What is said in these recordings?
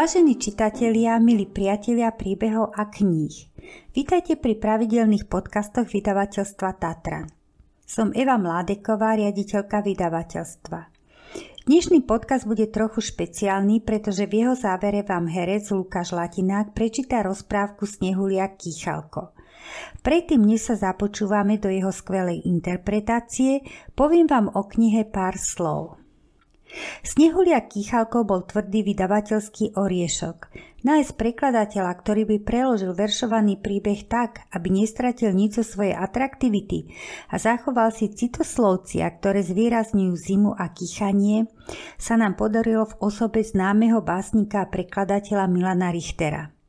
Vážení čitatelia, milí priatelia príbehov a kníh, vítajte pri pravidelných podcastoch vydavateľstva Tatran. Som Eva Mládeková, riaditeľka vydavateľstva. Dnešný podcast bude trochu špeciálny, pretože v jeho závere vám herec Lukáš Latinák prečíta rozprávku Snehulia Kýchalko. Predtým, než sa započúvame do jeho skvelej interpretácie, poviem vám o knihe pár slov. Snehulia Kýchalko bol tvrdý vydavateľský oriešok. Nájsť prekladateľa, ktorý by preložil veršovaný príbeh tak, aby nestratil nič zo svojej atraktivity a zachoval si citoslovcia, ktoré zvýrazňujú zimu a kýchanie, sa nám podarilo v osobe známeho básnika a prekladateľa Milana Richtera.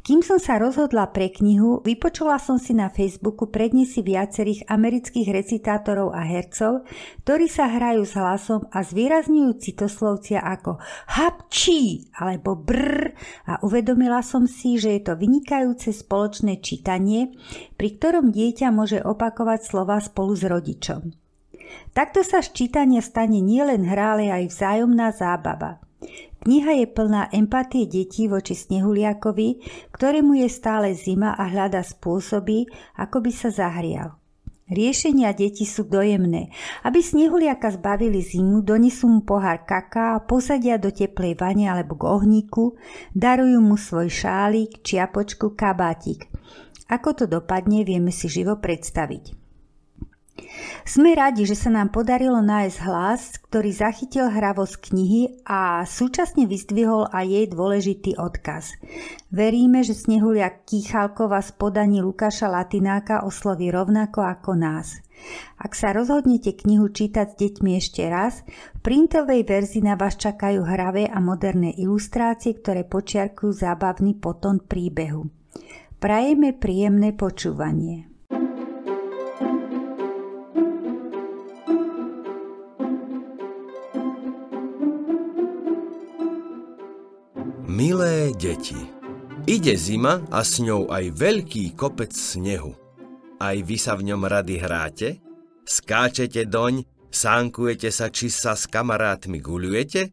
Kým som sa rozhodla pre knihu, vypočula som si na Facebooku prednesy viacerých amerických recitátorov a hercov, ktorí sa hrajú s hlasom a zvýrazňujú citoslovcia ako hapčí alebo brr a uvedomila som si, že je to vynikajúce spoločné čítanie, pri ktorom dieťa môže opakovať slova spolu s rodičom. Takto sa z čítania stane nielen hra, ale aj vzájomná zábava. Kniha je plná empatie detí voči Snehuliakovi, ktorému je stále zima a hľada spôsoby, ako by sa zahrial. Riešenia detí sú dojemné. Aby Snehuliaka zbavili zimu, donesú mu pohár kaká, posadia do teplej vane alebo k ohníku, darujú mu svoj šálik, čiapočku, kabátik. Ako to dopadne, vieme si živo predstaviť. Sme radi, že sa nám podarilo nájsť hlas, ktorý zachytil hravosť knihy a súčasne vyzdvihol aj jej dôležitý odkaz. Veríme, že Snehulia Kýchalkova z podaní Lukáša Latináka osloví rovnako ako nás. Ak sa rozhodnete knihu čítať s deťmi ešte raz, v printovej verzii na vás čakajú hravé a moderné ilustrácie, ktoré počiarkujú zábavný poton príbehu. Prajeme príjemné počúvanie. Deti, ide zima a s ňou aj veľký kopec snehu. Aj vy sa v ňom rady hráte? Skáčete doň, sánkujete sa, či sa s kamarátmi guľujete?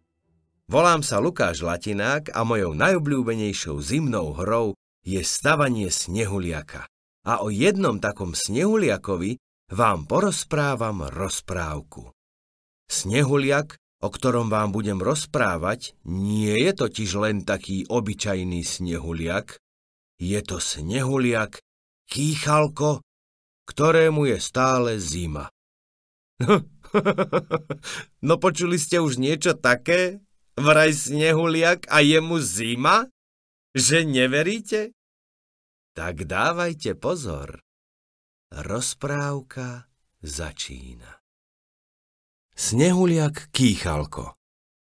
Volám sa Lukáš Latinák a mojou najobľúbenejšou zimnou hrou je stavanie snehuliaka. A o jednom takom snehuliakovi vám porozprávam rozprávku. Snehuliak o ktorom vám budem rozprávať, nie je totiž len taký obyčajný snehuliak, je to snehuliak kýchalko, ktorému je stále zima. no počuli ste už niečo také? Vraj snehuliak a jemu zima? Že neveríte? Tak dávajte pozor. Rozprávka začína. Snehuliak Kýchalko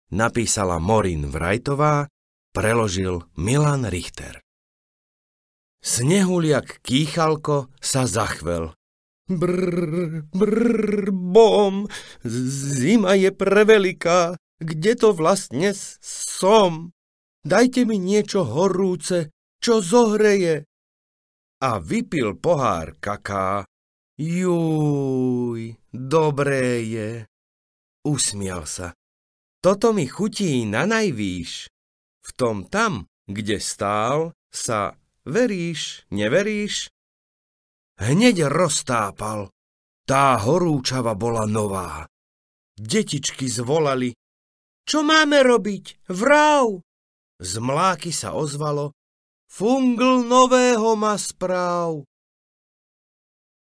Napísala Morin Vrajtová, preložil Milan Richter. Snehuliak Kýchalko sa zachvel. Brr, brr, bom, zima je preveliká, kde to vlastne som? Dajte mi niečo horúce, čo zohreje. A vypil pohár kaká. Júj, dobré je. Usmial sa. Toto mi chutí na najvýš. V tom tam, kde stál, sa veríš, neveríš? Hneď roztápal. Tá horúčava bola nová. Detičky zvolali. Čo máme robiť? Vrav! Z mláky sa ozvalo. Fungl nového ma správ.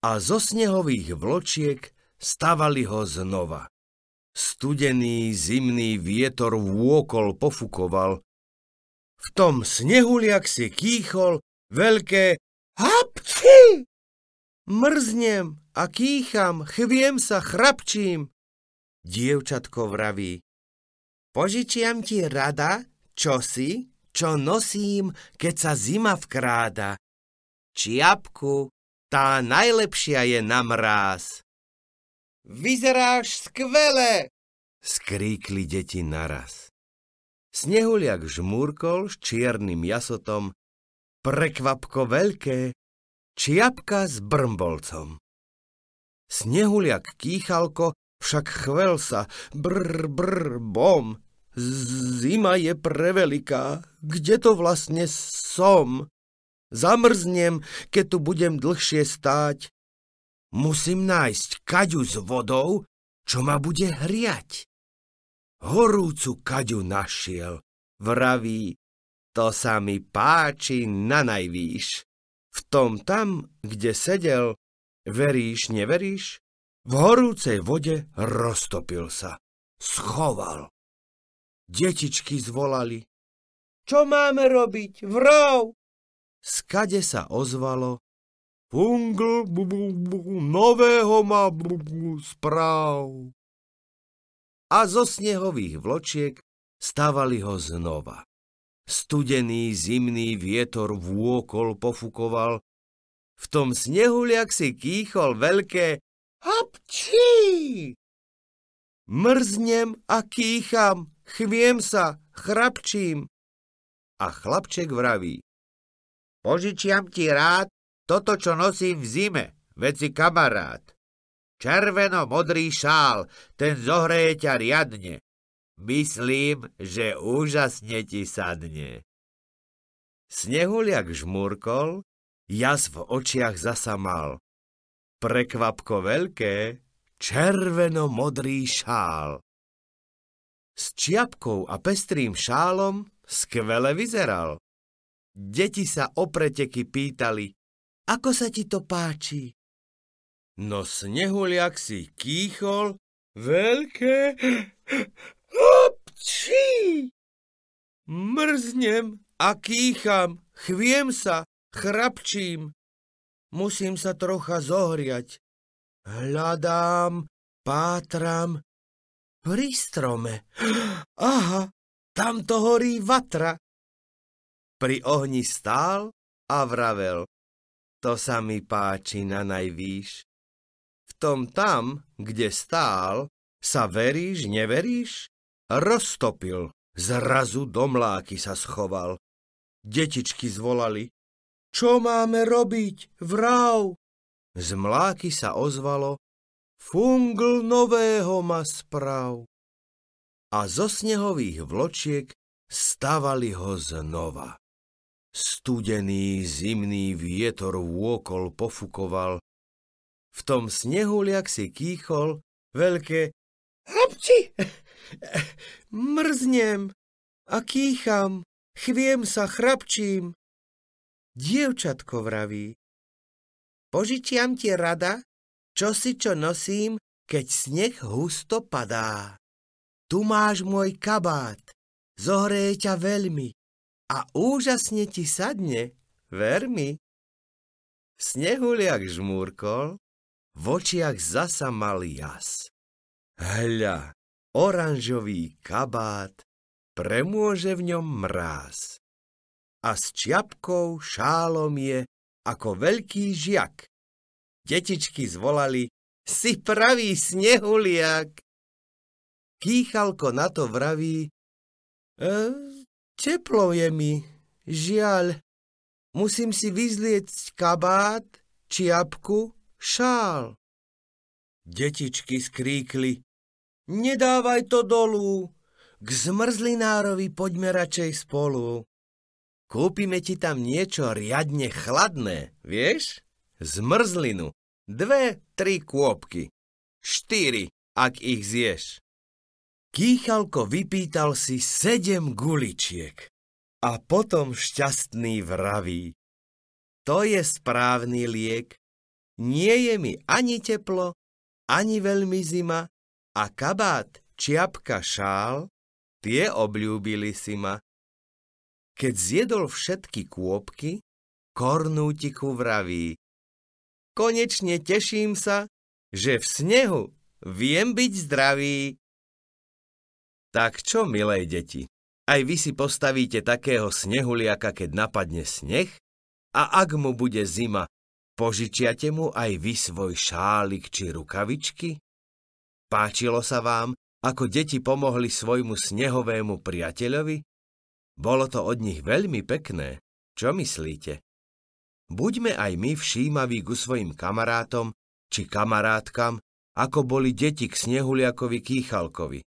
A zo snehových vločiek stavali ho znova. Studený zimný vietor vôkol pofukoval. V tom snehuliak si kýchol veľké hapči! Mrznem a kýcham, chviem sa, chrapčím. Dievčatko vraví. Požičiam ti rada, čo si, čo nosím, keď sa zima vkráda. Čiapku, tá najlepšia je na mráz. Vyzeráš skvele! skríkli deti naraz. Snehuliak žmúrkol s čiernym jasotom, prekvapko veľké, čiapka s brmbolcom. Snehuliak kýchalko však chvel sa, brr, brr, bom, Zima je preveliká. Kde to vlastne som? Zamrznem, keď tu budem dlhšie stáť. Musím nájsť kaďu s vodou, čo ma bude hriať. Horúcu kaďu našiel. Vraví, to sa mi páči na najvýš. V tom tam, kde sedel, veríš, neveríš? V horúcej vode roztopil sa. Schoval. Detičky zvolali. Čo máme robiť? Vrov! Skade sa ozvalo. Fungl, bu, bu, bu, nového má bu, bu, správ. A zo snehových vločiek stávali ho znova. Studený zimný vietor vôkol pofukoval. V tom snehuliak si kýchol veľké hapčí. Mrznem a kýcham, chviem sa, chrapčím. A chlapček vraví. Požičiam ti rád toto, čo nosím v zime, veci kamarát. Červeno-modrý šál, ten zohreje ťa riadne. Myslím, že úžasne ti sadne. Snehuliak žmurkol, jas v očiach zasa. Prekvapko veľké, červeno-modrý šál. S čiapkou a pestrým šálom skvele vyzeral. Deti sa o preteky pýtali, ako sa ti to páči? No snehuliak si kýchol veľké hopčí. Mrznem a kýcham, chviem sa, chrapčím. Musím sa trocha zohriať. Hľadám, pátram, pri strome. Aha, tam to horí vatra. Pri ohni stál a vravel. To sa mi páči na najvýš. V tom tam, kde stál, sa veríš, neveríš? Roztopil, zrazu do mláky sa schoval. Detičky zvolali. Čo máme robiť, vrav? Z mláky sa ozvalo. Fungl nového ma sprav. A zo snehových vločiek stavali ho znova. Studený zimný vietor vôkol pofukoval. V tom snehuliak si kýchol veľké Hapči! Mrznem a kýcham, chviem sa, chrapčím. Dievčatko vraví. Požičiam ti rada, čo si čo nosím, keď sneh husto padá. Tu máš môj kabát, zohreje ťa veľmi a úžasne ti sadne, ver mi. Snehuliak žmúrkol, v očiach zasa mal jas. Hľa, oranžový kabát, premôže v ňom mráz. A s čiapkou šálom je ako veľký žiak, Detičky zvolali, si pravý snehuliak. Kýchalko na to vraví, e, teplo je mi, žiaľ, musím si vyzliecť kabát, čiapku, šál. Detičky skríkli, nedávaj to dolu, k zmrzlinárovi poďme radšej spolu. Kúpime ti tam niečo riadne chladné, vieš? zmrzlinu, dve, tri kôpky, štyri, ak ich zješ. Kýchalko vypýtal si sedem guličiek a potom šťastný vraví. To je správny liek, nie je mi ani teplo, ani veľmi zima a kabát, čiapka, šál, tie obľúbili si ma. Keď zjedol všetky kôpky, kornútiku vraví. Konečne teším sa, že v snehu viem byť zdravý. Tak čo, milé deti, aj vy si postavíte takého snehuliaka, keď napadne sneh? A ak mu bude zima, požičiate mu aj vy svoj šálik či rukavičky? Páčilo sa vám, ako deti pomohli svojmu snehovému priateľovi? Bolo to od nich veľmi pekné. Čo myslíte? Buďme aj my všímaví ku svojim kamarátom či kamarátkam, ako boli deti k snehuliakovi Kýchalkovi.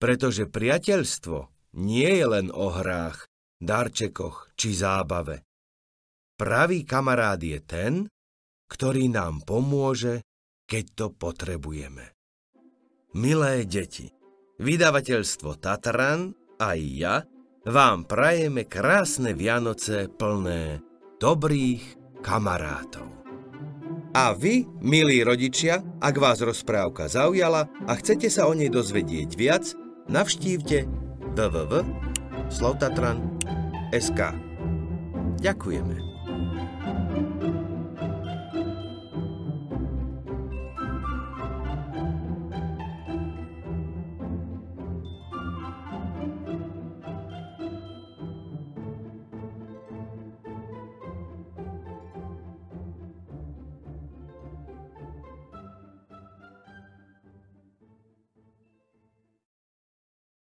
Pretože priateľstvo nie je len o hrách, darčekoch či zábave. Pravý kamarád je ten, ktorý nám pomôže, keď to potrebujeme. Milé deti, vydavateľstvo Tatran a ja vám prajeme krásne Vianoce plné dobrých kamarátov. A vy, milí rodičia, ak vás rozprávka zaujala a chcete sa o nej dozvedieť viac, navštívte www.slovtatran.sk Ďakujeme.